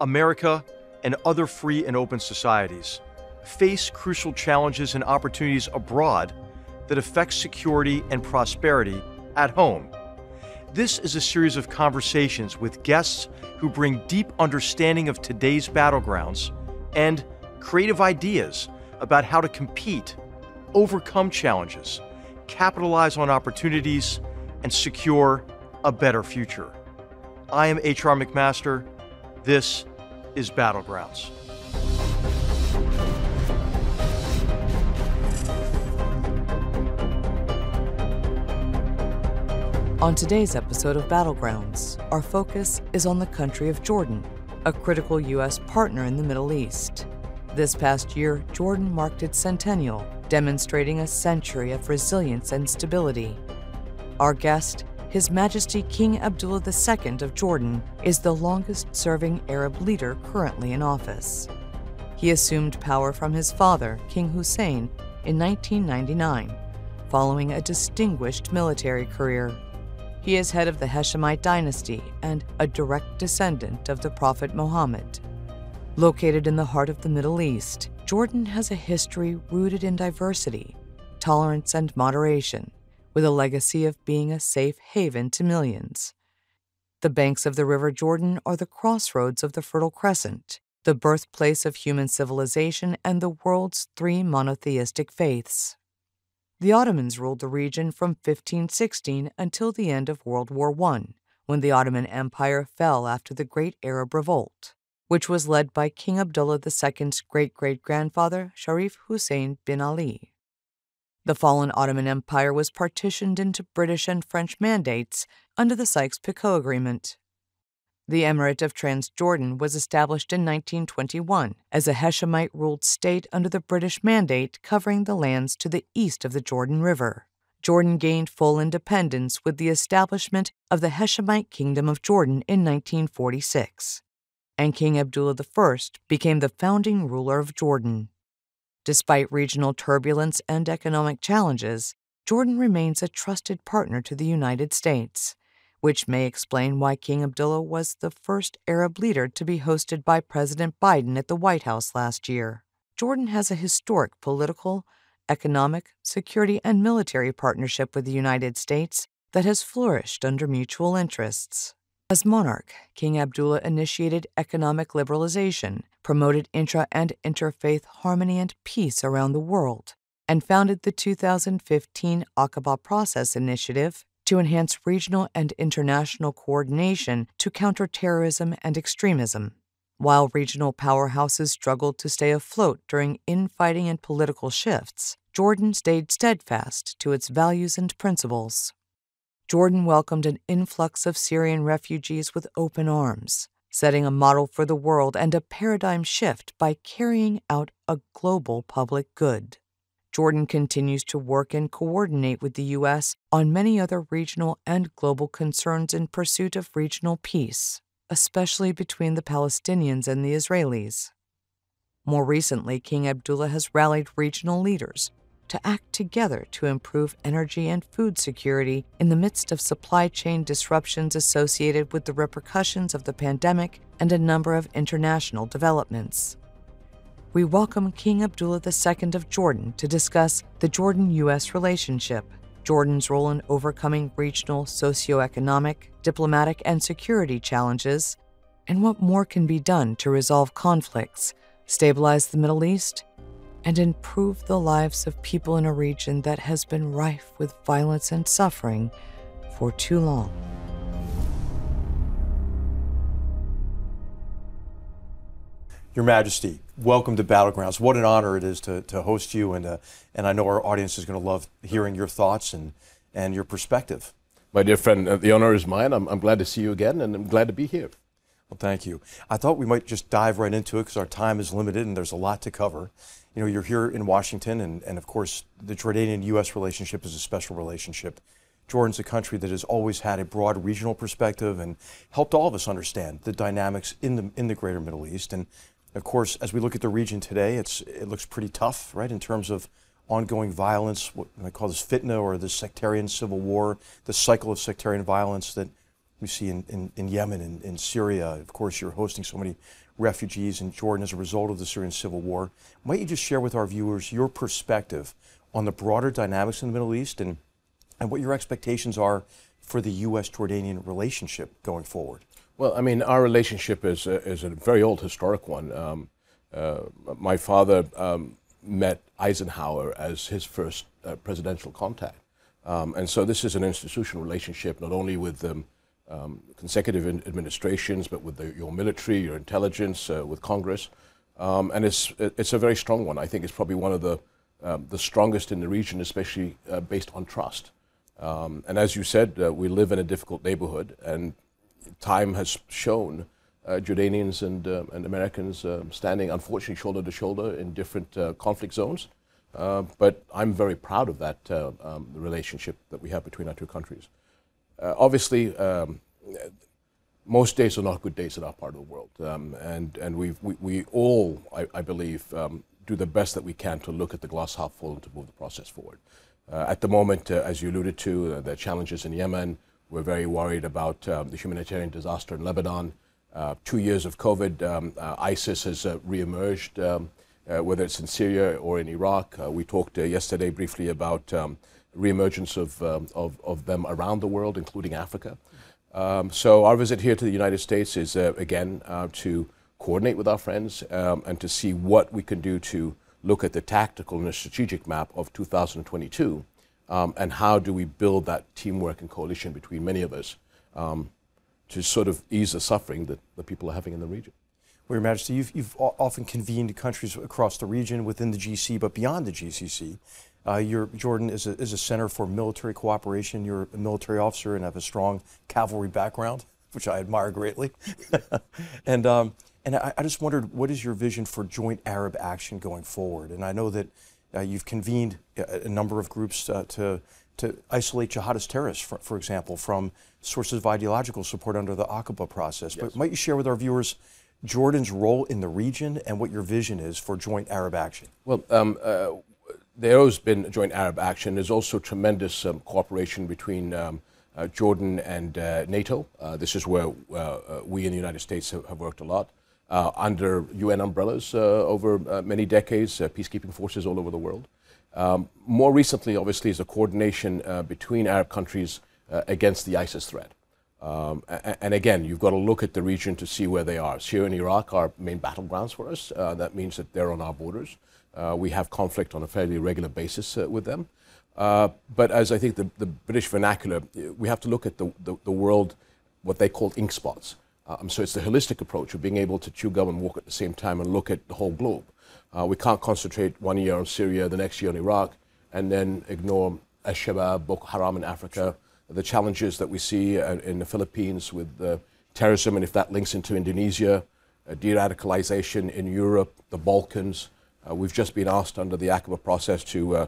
America and other free and open societies face crucial challenges and opportunities abroad that affect security and prosperity at home. This is a series of conversations with guests who bring deep understanding of today's battlegrounds and creative ideas about how to compete, overcome challenges, capitalize on opportunities, and secure a better future. I am H.R. McMaster. This is Battlegrounds. On today's episode of Battlegrounds, our focus is on the country of Jordan, a critical U.S. partner in the Middle East. This past year, Jordan marked its centennial, demonstrating a century of resilience and stability. Our guest, His Majesty King Abdullah II of Jordan, is the longest serving Arab leader currently in office. He assumed power from his father, King Hussein, in 1999, following a distinguished military career. He is head of the Hashemite dynasty and a direct descendant of the Prophet Muhammad. Located in the heart of the Middle East, Jordan has a history rooted in diversity, tolerance, and moderation, with a legacy of being a safe haven to millions. The banks of the River Jordan are the crossroads of the Fertile Crescent, the birthplace of human civilization and the world's three monotheistic faiths. The Ottomans ruled the region from 1516 until the end of World War I, when the Ottoman Empire fell after the Great Arab Revolt, which was led by King Abdullah II's great great grandfather, Sharif Hussein bin Ali. The fallen Ottoman Empire was partitioned into British and French mandates under the Sykes Picot Agreement. The Emirate of Transjordan was established in 1921 as a Hashemite ruled state under the British Mandate covering the lands to the east of the Jordan River. Jordan gained full independence with the establishment of the Hashemite Kingdom of Jordan in 1946, and King Abdullah I became the founding ruler of Jordan. Despite regional turbulence and economic challenges, Jordan remains a trusted partner to the United States which may explain why King Abdullah was the first Arab leader to be hosted by President Biden at the White House last year. Jordan has a historic political, economic, security, and military partnership with the United States that has flourished under mutual interests. As monarch, King Abdullah initiated economic liberalization, promoted intra and interfaith harmony and peace around the world, and founded the 2015 Aqaba Process Initiative to enhance regional and international coordination to counter terrorism and extremism. While regional powerhouses struggled to stay afloat during infighting and political shifts, Jordan stayed steadfast to its values and principles. Jordan welcomed an influx of Syrian refugees with open arms, setting a model for the world and a paradigm shift by carrying out a global public good. Jordan continues to work and coordinate with the U.S. on many other regional and global concerns in pursuit of regional peace, especially between the Palestinians and the Israelis. More recently, King Abdullah has rallied regional leaders to act together to improve energy and food security in the midst of supply chain disruptions associated with the repercussions of the pandemic and a number of international developments we welcome King Abdullah II of Jordan to discuss the Jordan U.S. relationship, Jordan's role in overcoming regional socioeconomic, diplomatic, and security challenges, and what more can be done to resolve conflicts, stabilize the Middle East, and improve the lives of people in a region that has been rife with violence and suffering for too long. Your Majesty, welcome to Battlegrounds. What an honor it is to, to host you, and, uh, and I know our audience is going to love hearing your thoughts and, and your perspective. My dear friend, uh, the honor is mine. I'm, I'm glad to see you again, and I'm glad to be here. Well, thank you. I thought we might just dive right into it because our time is limited and there's a lot to cover. You know, you're here in Washington, and, and of course, the Jordanian U.S. relationship is a special relationship. Jordan's a country that has always had a broad regional perspective and helped all of us understand the dynamics in the, in the greater Middle East. And of course, as we look at the region today, it's, it looks pretty tough, right, in terms of ongoing violence, what I call this fitna or the sectarian civil war, the cycle of sectarian violence that we see in, in, in Yemen and in, in Syria. Of course, you're hosting so many refugees in Jordan as a result of the Syrian civil war. Might you just share with our viewers your perspective on the broader dynamics in the Middle East and, and what your expectations are for the U.S. Jordanian relationship going forward? Well, I mean, our relationship is a, is a very old historic one. Um, uh, my father um, met Eisenhower as his first uh, presidential contact. Um, and so this is an institutional relationship, not only with um, um, consecutive administrations, but with the, your military, your intelligence, uh, with Congress. Um, and it's, it's a very strong one. I think it's probably one of the, um, the strongest in the region, especially uh, based on trust. Um, and as you said, uh, we live in a difficult neighborhood, and time has shown uh, Jordanians and, uh, and Americans um, standing, unfortunately, shoulder to shoulder in different uh, conflict zones. but I'm very proud of that um, relationship that we have between our two countries. Uh, obviously, um, most days are not good days in our part of the world. Um, and and we we all, I, I believe, um, do the best that we can to look at the glass half full and to move the process forward. Uh, at the moment, uh, as you alluded to, uh, the challenges in Yemen, we're very worried about um, the humanitarian disaster in Lebanon. Uh, two years of COVID, um, uh, ISIS has reemerged, um, whether it's in Syria or in Iraq. we talked yesterday briefly about reemergence of, um, of, of, them around the world, including Africa. Um, so our visit here to the United States is, uh, again, uh, to coordinate with our friends um, and to see what we can do to look at the tactical and the strategic map of 2022 um, and how do we build that teamwork and coalition between many of us um, to sort of ease the suffering that the people are having in the region. Well, Your Majesty, you've, you've often convened countries across the region within the GC, but beyond the GCC. Uh, Jordan is a, is a center for military cooperation. You're a military officer and have a strong cavalry background, which I admire greatly. and um, and I, I, just wondered, what is your vision for joint Arab action going forward? And I know that uh, you've convened a, a, number of groups uh, to to isolate jihadist terrorists, for, for, example, from sources of ideological support under the Aqaba process. Yes. But might you share with our viewers Jordan's role in the region and what your vision is for joint Arab action? Well, um, uh, there has been joint Arab action. There's also tremendous um, cooperation between um, uh, Jordan and uh, NATO. Uh, this is where uh, uh, we in the United States have, have worked a lot. Uh, under UN umbrellas over many decades, peacekeeping forces all over the world. Um, more recently, obviously, is a coordination between Arab countries against the ISIS threat. Um, and again, you've got to look at the region to see where they are. Syria and Iraq are main battlegrounds for us. that means that they're on our borders. Uh, we have conflict on a fairly regular basis uh, with them. Uh, but as I think the, the, British vernacular, we have to look at the, the, the world, what they call ink spots. Um, so it's the holistic approach of being able to chew gum and walk at the same time and look at the whole globe. Uh, we can't concentrate one year on Syria, the next year on Iraq, and then ignore Al-Shabaab, Boko Haram in Africa, the challenges that we see uh, in the Philippines with uh, terrorism, and if that links into Indonesia, de-radicalization in Europe, the Balkans, uh, we've just been asked under the Aqaba process to, uh,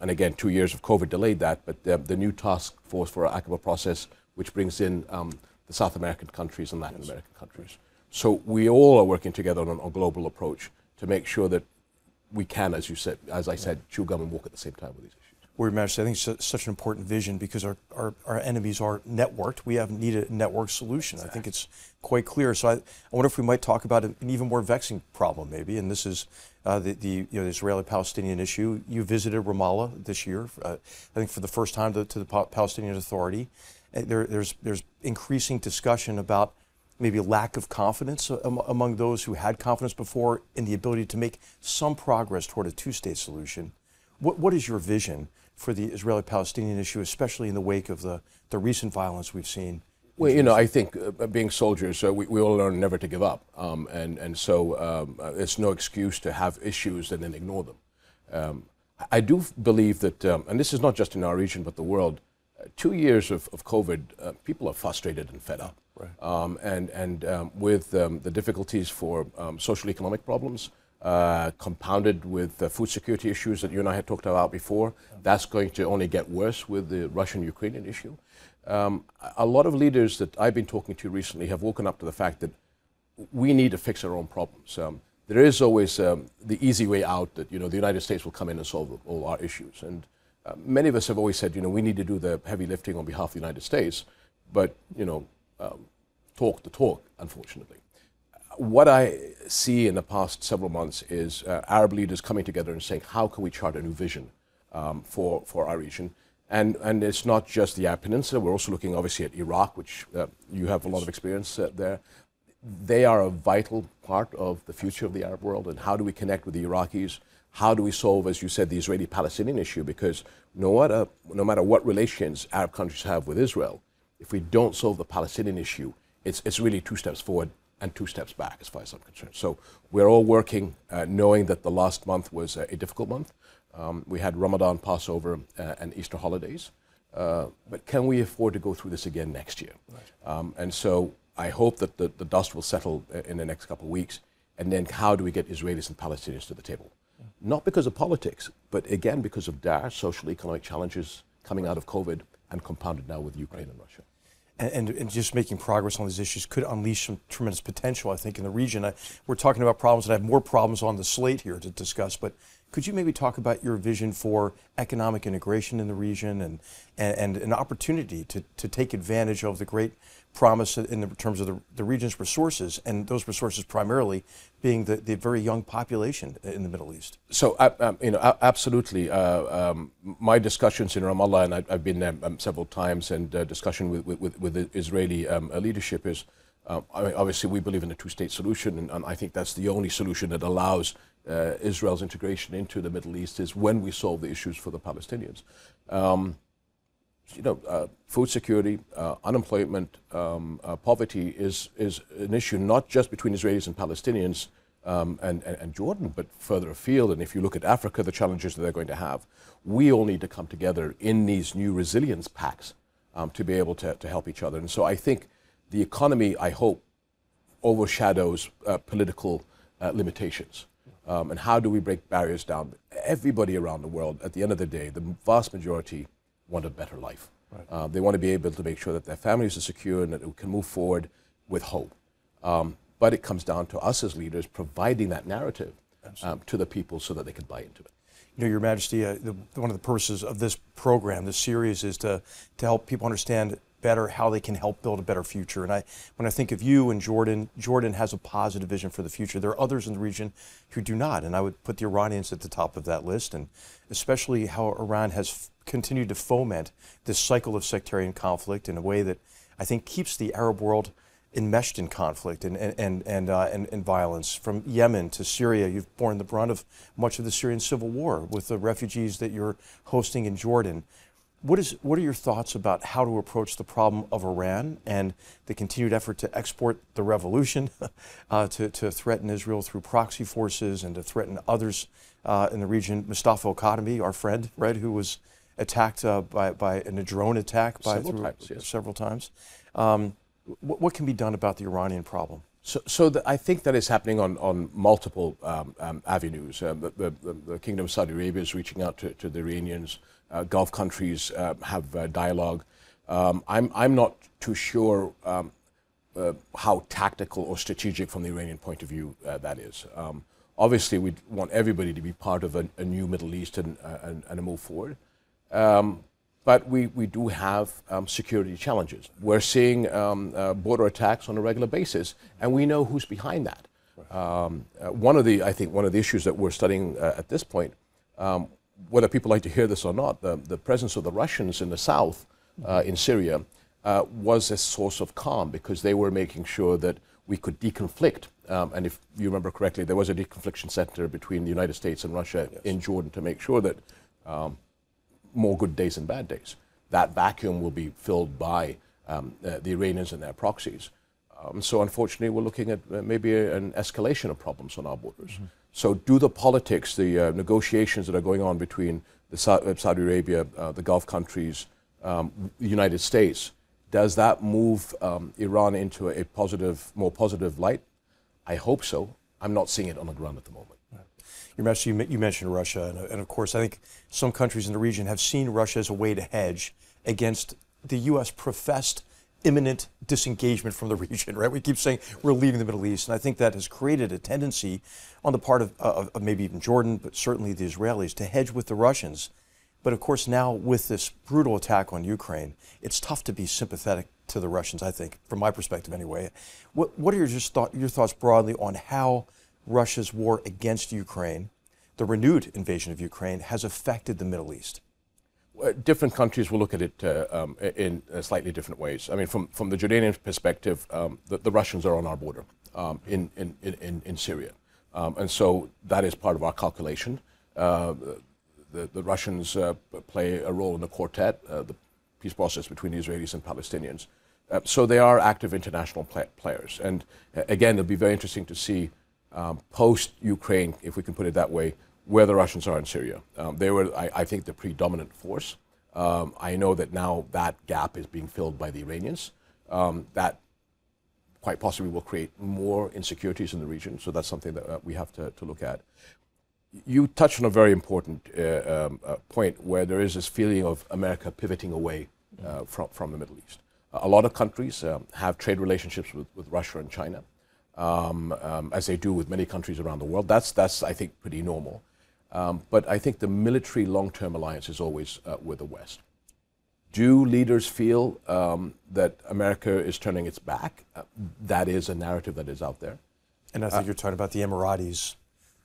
and again, two years of COVID delayed that, but the, the new task force for our Aqaba process, which brings in um, the South American countries and Latin yes. American countries. So we all are working together on a global approach to make sure that we can, as you said, as I said, chew gum and walk at the same time with these issues. Well, Majesty, I think it's such an important vision because our, our, our, enemies are networked. We have needed a network solution. Exactly. I think it's quite clear. So I, I wonder if we might talk about an, even more vexing problem, maybe, and this is uh, the, the, you know, the Israeli-Palestinian issue. You visited Ramallah this year, uh, I think for the first time to, to the Palestinian Authority. Uh, there, there's, there's increasing discussion about maybe lack of confidence among those who had confidence before in the ability to make some progress toward a two-state solution. What, what is your vision for the Israeli Palestinian issue, especially in the wake of the, the recent violence we've seen. Well, you know, I think uh, being soldiers, uh, we, we all learn never to give up. Um, and, and so um, uh, it's no excuse to have issues and then ignore them. Um, I do believe that, um, and this is not just in our region but the world, uh, two years of, of COVID, uh, people are frustrated and fed up. Right. Um, and and um, with the difficulties for social economic problems, uh, compounded with the food security issues that you and I had talked about before. That's going to only get worse with the Russian Ukrainian issue. Um, a lot of leaders that I've been talking to recently have woken up to the fact that we need to fix our own problems. Um, there is always um, the easy way out that you know the United States will come in and solve all our issues. And uh, many of us have always said, you know, we need to do the heavy lifting on behalf of the United States. But you know, um, talk the talk, unfortunately. What I see in the past several months is uh, Arab leaders coming together and saying, how can we chart a new vision um, for, for our region? And, and it's not just the Arab Peninsula, we're also looking obviously at Iraq, which uh, you have a lot of experience uh, there. They are a vital part of the future of the Arab world, and how do we connect with the Iraqis? How do we solve, as you said, the Israeli Palestinian issue? Because no matter, no matter what relations Arab countries have with Israel, if we don't solve the Palestinian issue, it's, it's really two steps forward and two steps back, as far as I'm concerned. So we're all working, uh, knowing that the last month was a, a difficult month. Um, we had Ramadan, Passover, uh, and Easter holidays. Uh, but can we afford to go through this again next year? Right. Um, and so I hope that the, the dust will settle uh, in the next couple of weeks. And then how do we get Israelis and Palestinians to the table? Yeah. Not because of politics, but again because of dire social economic challenges coming out of COVID and compounded now with Ukraine and Russia and, and, just making progress on these issues could unleash some tremendous potential, I think, in the region. I, we're talking about problems, and I have more problems on the slate here to discuss, but could you maybe talk about your vision for economic integration in the region and, and, and an opportunity to, to take advantage of the great promise in the, terms of the, the region's resources, and those resources primarily being the, the very young population in the Middle East? So, uh, um, you know, absolutely. Uh, um, my discussions in Ramallah, and I, have been there um, several times, and uh, discussion with, with, with the Israeli um, leadership is um, obviously we believe in a two-state solution, and, and, I think that's the only solution that allows uh, Israel's integration into the Middle East is when we solve the issues for the Palestinians. Um, you know, uh, food security, uh, unemployment, um, uh, poverty is, is an issue not just between Israelis and Palestinians um, and, and, and, Jordan, but further afield. And if you look at Africa, the challenges that they're going to have, we all need to come together in these new resilience pacts um, to be able to, to help each other. And so I think the economy, I hope, overshadows uh, political uh, limitations. Um, and how do we break barriers down? Everybody around the world, at the end of the day, the vast majority want a better life. Right. Uh, they want to be able to make sure that their families are secure and that they can move forward with hope. Um, but it comes down to us as leaders providing that narrative um, to the people so that they can buy into it. You know, Your Majesty, uh, the, one of the purposes of this program, this series, is to, to help people understand better how they can help build a better future. And I, when I think of you and Jordan, Jordan has a positive vision for the future. There are others in the region who do not, and I would put the Iranians at the top of that list, and especially how Iran has continued to foment this cycle of sectarian conflict in a way that I think keeps the Arab world enmeshed in conflict and, and, and, uh, and, and, violence. From Yemen to Syria, you've borne the brunt of much of the Syrian civil war with the refugees that you're hosting in Jordan. What, is, what are your thoughts about how to approach the problem of Iran and the continued effort to export the revolution, uh, to, to threaten Israel through proxy forces and to threaten others uh, in the region? Mustafa al our friend, right, who was attacked uh, by, by in a drone attack by several times. Yes. Several times. Um, what, what, can be done about the Iranian problem? So, so the, I think that is happening on, on multiple um, um, avenues. Uh, the, the, the, Kingdom of Saudi Arabia is reaching out to, to the Iranians Gulf countries uh, have uh, dialogue. Um, I'm, I'm not too sure um, how tactical or strategic from the Iranian point of view that is. Um, obviously, we want everybody to be part of a, a new Middle East and, and, and a move forward. Um, but we, we do have um, security challenges. We're seeing um, uh, border attacks on a regular basis, and we know who's behind that. Um, uh, one of the, I think, one of the issues that we're studying uh, at this point um, whether people like to hear this or not, the, the presence of the Russians in the south, uh, in Syria, uh, was a source of calm because they were making sure that we could deconflict. Um, and if you remember correctly, there was a deconfliction center between the United States and Russia yes. in Jordan to make sure that um, more good days and bad days. That vacuum will be filled by um, uh, the Iranians and their proxies. Um, so unfortunately, we're looking at uh, maybe a, an escalation of problems on our borders. Mm-hmm. So do the politics, the uh, negotiations that are going on between Sa- uh, Saudi Arabia, uh, the Gulf countries, um, the United States, does that move um, Iran into a positive, more positive light? I hope so. I'm not seeing it on the ground at the moment. You mentioned Russia, and of course, I think some countries in the region have seen Russia as a way to hedge against the U.S. professed imminent disengagement from the region, right? We keep saying we're leaving the Middle East, and I think that has created a tendency on the part of, uh, of maybe even Jordan, but certainly the Israelis, to hedge with the Russians. But of course, now with this brutal attack on Ukraine, it's tough to be sympathetic to the Russians, I think, from my perspective anyway. What, what are your, just thought, your thoughts broadly on how Russia's war against Ukraine, the renewed invasion of Ukraine, has affected the Middle East? Different countries will look at it uh, um, in uh, slightly different ways. I mean, from, from the Jordanian perspective, um, the, the, Russians are on our border um, in, in, in, in Syria. Um, and so that is part of our calculation. Uh, the, the Russians uh, play a role in the quartet, uh, the peace process between the Israelis and Palestinians. Uh, so they are active international play players. And again, it'll be very interesting to see um, post Ukraine, if we can put it that way, where the Russians are in Syria. Um, they were, I, I, think, the predominant force. Um, I know that now that gap is being filled by the Iranians. Um, that quite possibly will create more insecurities in the region. So that's something that uh, we have to, to, look at. You touched on a very important uh, um, uh, point where there is this feeling of America pivoting away uh, from, from the Middle East. A lot of countries um, have trade relationships with, with Russia and China, um, um, as they do with many countries around the world. That's, that's I think, pretty normal. Um, but I think the military long term alliance is always uh, with the West. Do leaders feel um, that America is turning its back? Uh, that is a narrative that is out there. And I think uh, you're talking about the Emiratis,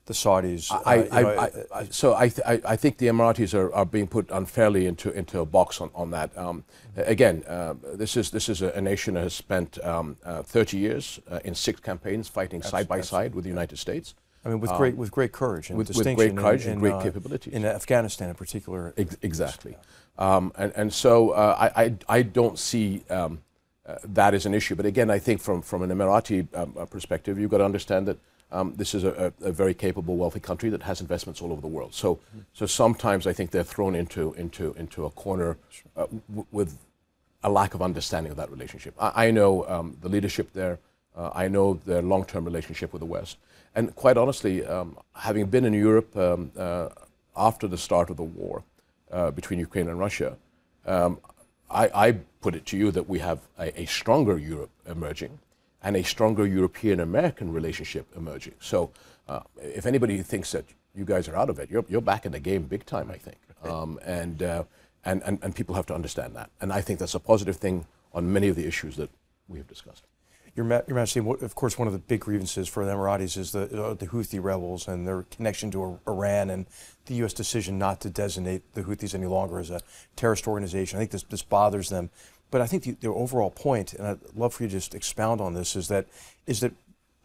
the Saudis. I, uh, know, I, I, so I, th- I, think the Emiratis are, are being put unfairly into, into a box on, on that. Um, again, uh, this is, this is a, a nation that has spent um, uh, 30 years in six campaigns fighting that's, side by side with the United States. I mean, with great with great courage and with, distinction, with great courage in, and great uh, capabilities in Afghanistan in particular. Ex exactly, um, and and so uh, I, I, I don't see um, uh, that as an issue. But again, I think from from an Emirati um, uh, perspective, you've got to understand that. Um, this is a, a, very capable, wealthy country that has investments all over the world. So, mm -hmm. so sometimes I think they're thrown into into into a corner uh, with a lack of understanding of that relationship. I, I know um, the leadership there. Uh, I know their long-term relationship with the West. And quite honestly, um, having been in Europe um, uh, after the start of the war uh, between Ukraine and Russia, um, I, I, put it to you that we have a, a, stronger Europe emerging and a stronger European American relationship emerging. So, uh, if anybody thinks that you guys are out of it, you're, you're back in the game big time, I think. Um, and, uh, and, and, and people have to understand that. And I think that's a positive thing on many of the issues that we have discussed. Your, Ma Your Majesty, of course, one of the big grievances for the Emiratis is the, uh, the Houthi rebels and their connection to Iran and the U.S. decision not to designate the Houthis any longer as a terrorist organization. I think this, this bothers them. But I think the, the overall point, and I'd love for you to just expound on this, is that is that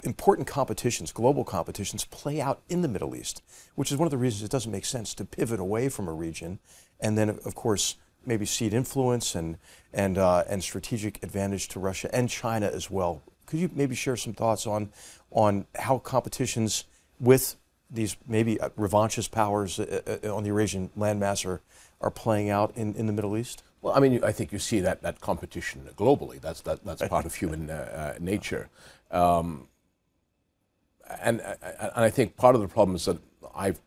important competitions, global competitions, play out in the Middle East, which is one of the reasons it doesn't make sense to pivot away from a region and then, of course, maybe cede influence and, and, uh, and strategic advantage to Russia and China as well. Could you maybe share some thoughts on, on how competitions with these maybe uh, revanchist powers uh, uh, on the Eurasian landmass are, are playing out in, in the Middle East? Well, I mean, I think you see that, that competition globally. That's, that, that's part of human uh, uh, nature. Um, and, and I think part of the problems that I've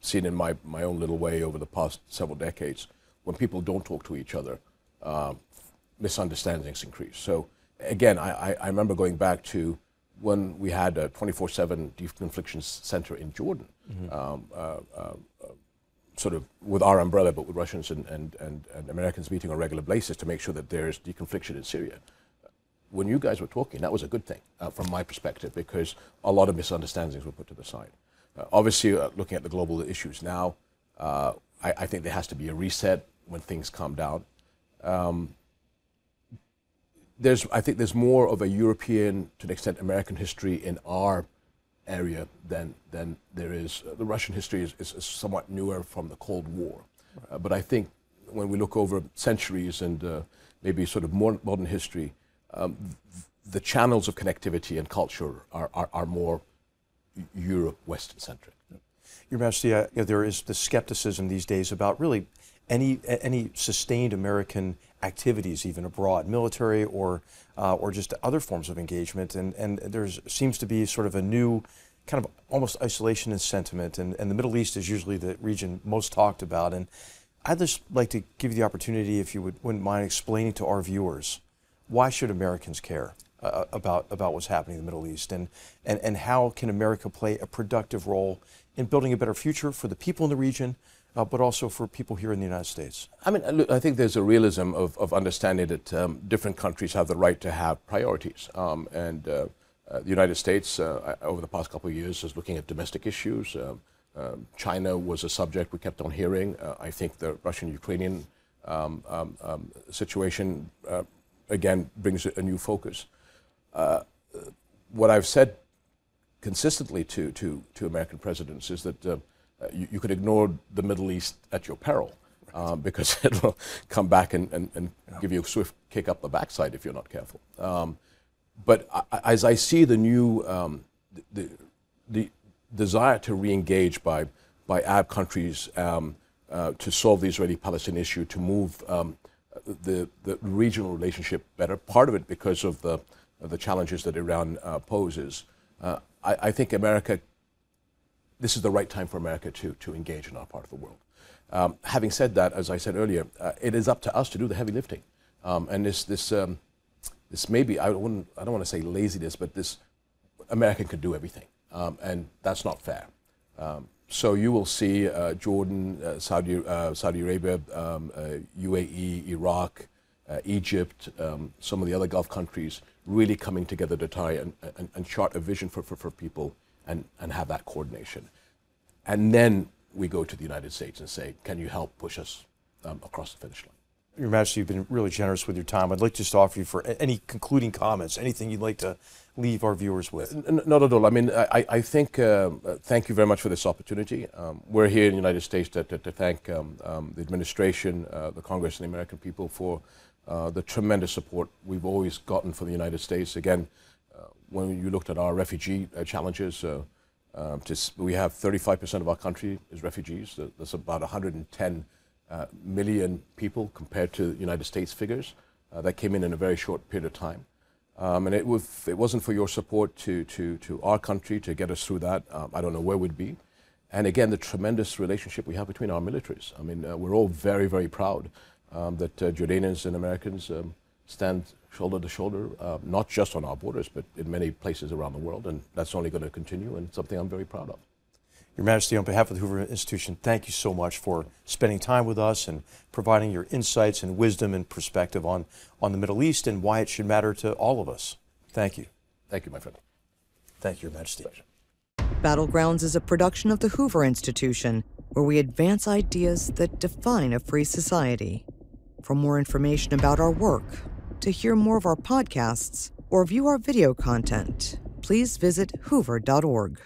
seen in my, my own little way over the past several decades when people don't talk to each other, uh, misunderstandings increase. So again, I, I, remember going back to when we had a 24/7 deconfliction center in Jordan, mm-hmm. um, uh, uh, sort of with our umbrella, but with Russians and, and, and, and, Americans meeting on a regular basis to make sure that there's deconfliction in Syria. When you guys were talking, that was a good thing uh, from my perspective because a lot of misunderstandings were put to the side. Uh, obviously, uh, looking at the global issues now, I, I think there has to be a reset when things calm down. Um, there's, I think there's more of a European, to an extent, American history in our area than, than there is. Uh, the Russian history is, is, is, somewhat newer from the Cold War. Right. Uh, but I think when we look over centuries and uh, maybe sort of more modern history, um, the channels of connectivity and culture are, are, are more Europe Western centric. Your Majesty, uh, you know, there is the skepticism these days about really any any sustained American activities, even abroad, military or uh, or just other forms of engagement, and and there seems to be sort of a new kind of almost isolationist sentiment, and, and the Middle East is usually the region most talked about, and I'd just like to give you the opportunity, if you would, wouldn't mind explaining to our viewers, why should Americans care uh, about about what's happening in the Middle East, and, and and how can America play a productive role in building a better future for the people in the region, uh, but also for people here in the United States? I mean, look, I think there's a realism of, of understanding that um, different countries have the right to have priorities. Um, and uh, uh, the United States, uh, over the past couple of years, is looking at domestic issues. Um, um China was a subject we kept on hearing. Uh, I think the Russian Ukrainian um, um, situation, uh, again, brings a new focus. what I've said consistently to, to, to American presidents is that uh, you, you, could ignore the Middle East at your peril uh, because it'll come back and, and, and yeah. give you a swift kick up the backside if you're not careful. Um, but I, as I see the new um, the, the desire to re-engage by by Arab countries um, uh, to solve the Israeli-Palestinian issue, to move um, the the regional relationship better. Part of it because of the of the challenges that Iran uh, poses. Uh, I, I think America this is the right time for America to, to engage in our part of the world. Um, having said that, as I said earlier, uh, it is up to us to do the heavy lifting. Um, and this, this, um, this maybe, I, wouldn't, I don't want to say laziness, but this America can do everything. Um, and that's not fair. Um, so you will see uh, Jordan, uh, Saudi, uh, Saudi Arabia, UAE, um, uh, Iraq, uh, Egypt, some of the other Gulf countries really coming together to try and, and, and chart a vision for, for, for people and, and have that coordination. And then we go to the United States and say, can you help push us um, across the finish line? Your Majesty, you've been really generous with your time. I'd like to just offer you for any concluding comments, anything you'd like to leave our viewers with. N- not at all. I mean, I, I think, uh, thank you very much for this opportunity. Um, we're here in the United States to, to, to thank um, um, the administration, uh, the Congress, and the American people for uh, the tremendous support we've always gotten for the United States. Again, when you looked at our refugee uh, challenges, uh, um, we have 35% of our country is refugees. That's about 110 uh, million people compared to the United States figures. that came in in a very short period of time. Um, and it, if it wasn't for your support to, to, to our country to get us through that, um, I don't know where we'd be. And again, the tremendous relationship we have between our militaries. I mean, uh, we're all very, very proud um, that uh, Jordanians and Americans um, stand shoulder to shoulder, uh, not just on our borders, but in many places around the world. And that's only going to continue and something I'm very proud of. Your Majesty, on behalf of the Hoover Institution, thank you so much for spending time with us and providing your insights and wisdom and perspective on, on the Middle East and why it should matter to all of us. Thank you. Thank you, my friend. Thank you, Your Majesty. Pleasure. Battlegrounds is a production of the Hoover Institution, where we advance ideas that define a free society. For more information about our work, to hear more of our podcasts, or view our video content, please visit hoover.org.